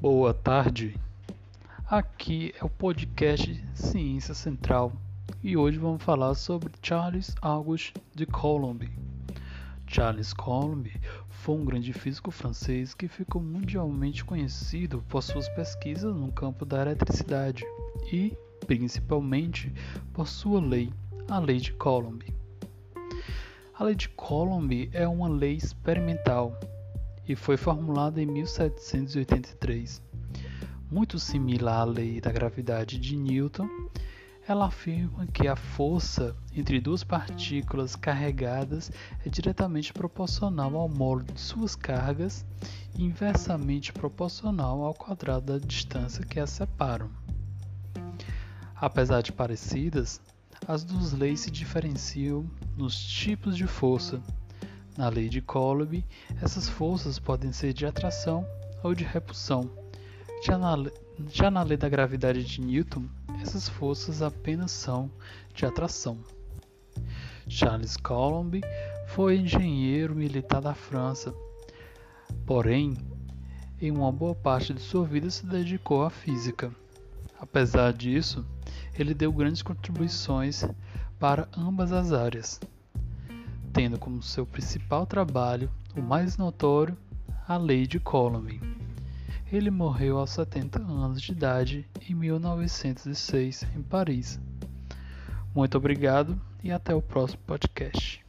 Boa tarde. Aqui é o podcast Ciência Central e hoje vamos falar sobre Charles Auguste de Coulomb. Charles Coulomb foi um grande físico francês que ficou mundialmente conhecido por suas pesquisas no campo da eletricidade e, principalmente, por sua lei, a Lei de Coulomb. A Lei de Coulomb é uma lei experimental e foi formulada em 1783. Muito similar à lei da gravidade de Newton, ela afirma que a força entre duas partículas carregadas é diretamente proporcional ao módulo de suas cargas e inversamente proporcional ao quadrado da distância que as separam. Apesar de parecidas, as duas leis se diferenciam nos tipos de força na lei de Coulomb, essas forças podem ser de atração ou de repulsão. Já na, já na lei da gravidade de Newton, essas forças apenas são de atração. Charles Coulomb foi engenheiro militar da França, porém, em uma boa parte de sua vida se dedicou à física. Apesar disso, ele deu grandes contribuições para ambas as áreas tendo como seu principal trabalho, o mais notório, a Lei de Coulomb. Ele morreu aos 70 anos de idade em 1906 em Paris. Muito obrigado e até o próximo podcast.